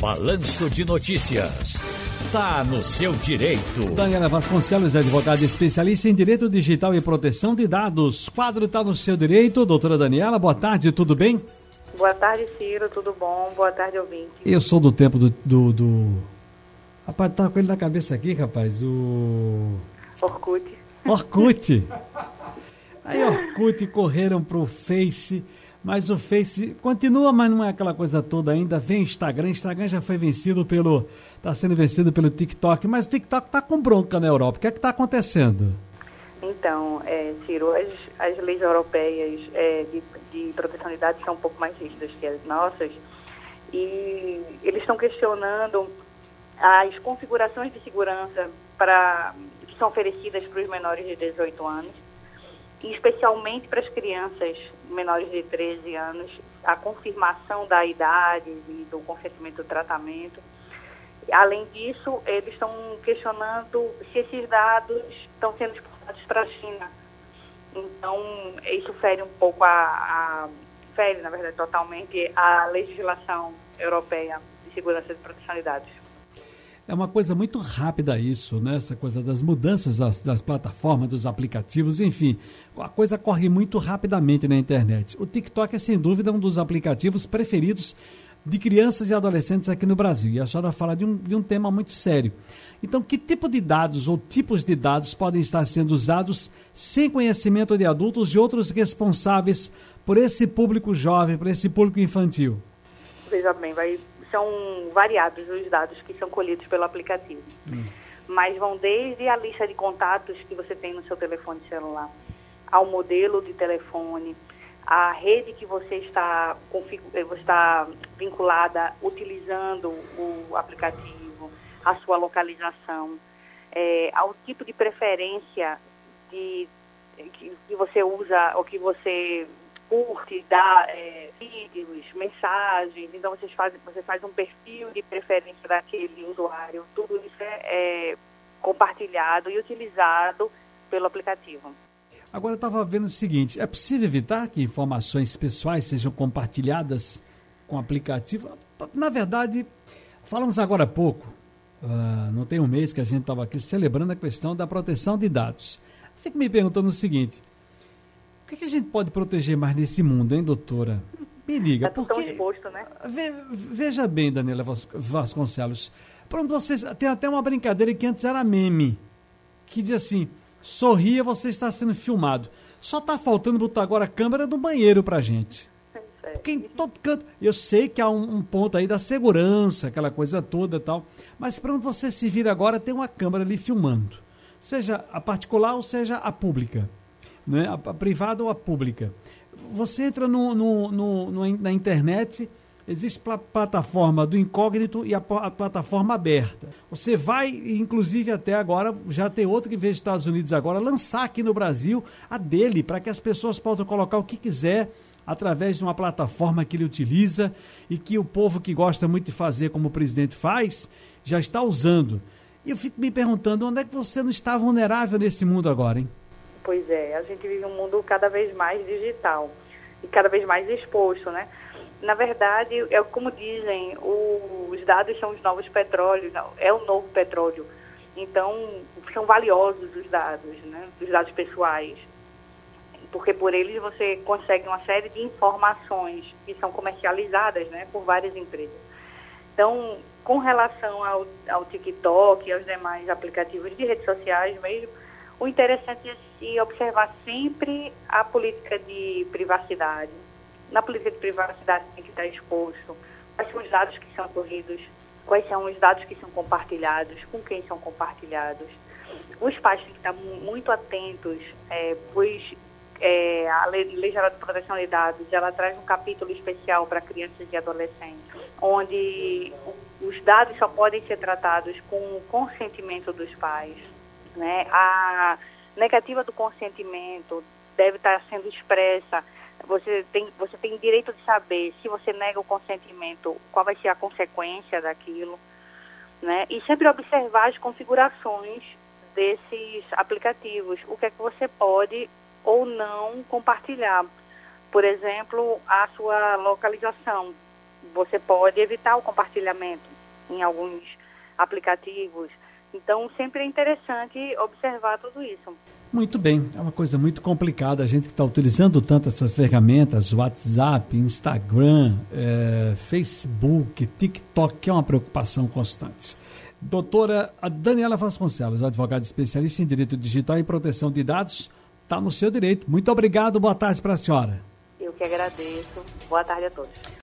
Balanço de Notícias. Tá no seu direito. Daniela Vasconcelos, advogada especialista em direito digital e proteção de dados. Quadro está no seu direito. Doutora Daniela, boa tarde, tudo bem? Boa tarde, Ciro, tudo bom? Boa tarde, ouvinte. Eu sou do tempo do. do, do... Rapaz, tá com ele na cabeça aqui, rapaz. O. Orkut. Orkut. Aí Orkut correram pro Face, mas o Face continua, mas não é aquela coisa toda ainda. Vem Instagram, Instagram já foi vencido pelo, está sendo vencido pelo TikTok, mas o TikTok está com bronca na Europa. O que é que está acontecendo? Então, é, Ciro, as, as leis europeias é, de, de proteção de dados são um pouco mais rígidas que as nossas e eles estão questionando as configurações de segurança para que são oferecidas para os menores de 18 anos e especialmente para as crianças menores de 13 anos, a confirmação da idade e do consentimento do tratamento. Além disso, eles estão questionando se esses dados estão sendo exportados para a China. Então, isso fere um pouco a, a fere, na verdade, totalmente a legislação europeia de segurança de proteção de dados. É uma coisa muito rápida isso, né? Essa coisa das mudanças das, das, plataformas, dos aplicativos, enfim. A coisa corre muito rapidamente na internet. O TikTok é, sem dúvida, um dos aplicativos preferidos de crianças e adolescentes aqui no Brasil. E a senhora fala de um, de um tema muito sério. Então, que tipo de dados ou tipos de dados podem estar sendo usados sem conhecimento de adultos e outros responsáveis por esse público jovem, por esse público infantil? Veja bem, vai são variados os dados que são colhidos pelo aplicativo. Hum. Mas vão desde a lista de contatos que você tem no seu telefone celular, ao modelo de telefone, a rede que você está, eh, está vinculada utilizando o aplicativo, a sua localização, é, ao tipo de preferência de, que, que você usa ou que você curte, dá é, vídeos, mensagens, então você faz, você faz um perfil de preferência daquele usuário, tudo isso é, é compartilhado e utilizado pelo aplicativo. Agora eu estava vendo o seguinte, é possível evitar que informações pessoais sejam compartilhadas com o aplicativo? Na verdade, falamos agora há pouco, uh, não tem um mês que a gente estava aqui celebrando a questão da proteção de dados. Fico me perguntando o seguinte, que, que, a gente pode proteger mais nesse mundo, hein, doutora? Me liga. Tá porque, exposto, né? Ve, veja bem, Daniela Vasconcelos. Pronto, vocês, tem até uma brincadeira que antes era meme. Que diz assim: sorria, você está sendo filmado. Só está faltando botar agora a câmera do banheiro pra gente. É. Porque em todo canto. Eu sei que há um, um, ponto aí da segurança, aquela coisa toda e tal. Mas para onde você se vir agora, tem uma câmera ali filmando. Seja a particular ou seja a pública né? a, a privada ou a pública. Você entra no, no, no, na internet, existe a plataforma do incógnito e a, a, plataforma aberta. Você vai, inclusive até agora, já tem outro que veio dos Estados Unidos agora, lançar aqui no Brasil a dele, para que as pessoas possam colocar o que quiser através de uma plataforma que ele utiliza e que o povo que gosta muito de fazer como o presidente faz, já está usando. E eu fico me perguntando, onde é que você não está vulnerável nesse mundo agora, hein? Pois é, a gente vive um mundo cada vez mais digital e cada vez mais exposto, né? Na verdade, é como dizem, os dados são os novos petróleos, é o novo petróleo. Então, são valiosos os dados, né? Os dados pessoais. Porque por eles você consegue uma série de informações que são comercializadas, né? Por várias empresas. Então, com relação ao, ao TikTok e aos demais aplicativos de redes sociais mesmo, o interessante é se observar sempre a política de privacidade. Na política de privacidade tem que estar exposto quais são os dados que são corridos, quais são os dados que são compartilhados, com quem são compartilhados. Os pais têm que estar muito atentos, é, pois é, a Lei, Lei Geral de Proteção de Dados ela traz um capítulo especial para crianças e adolescentes, onde os dados só podem ser tratados com o consentimento dos pais né? A negativa do consentimento deve estar sendo expressa. Você tem, você tem direito de saber se você nega o consentimento, qual vai ser a consequência daquilo. Né? E sempre observar as configurações desses aplicativos, o que é que você pode ou não compartilhar. Por exemplo, a sua localização. você pode evitar o compartilhamento em alguns aplicativos. Então, sempre é interessante observar tudo isso. Muito bem, é uma coisa muito complicada. A gente que está utilizando tanto essas ferramentas, WhatsApp, Instagram, é, Facebook, TikTok, que é uma preocupação constante. Doutora Daniela Vasconcelos, advogada especialista em Direito Digital e Proteção de Dados, está no seu direito. Muito obrigado, boa tarde para a senhora. Eu que agradeço. Boa tarde a todos.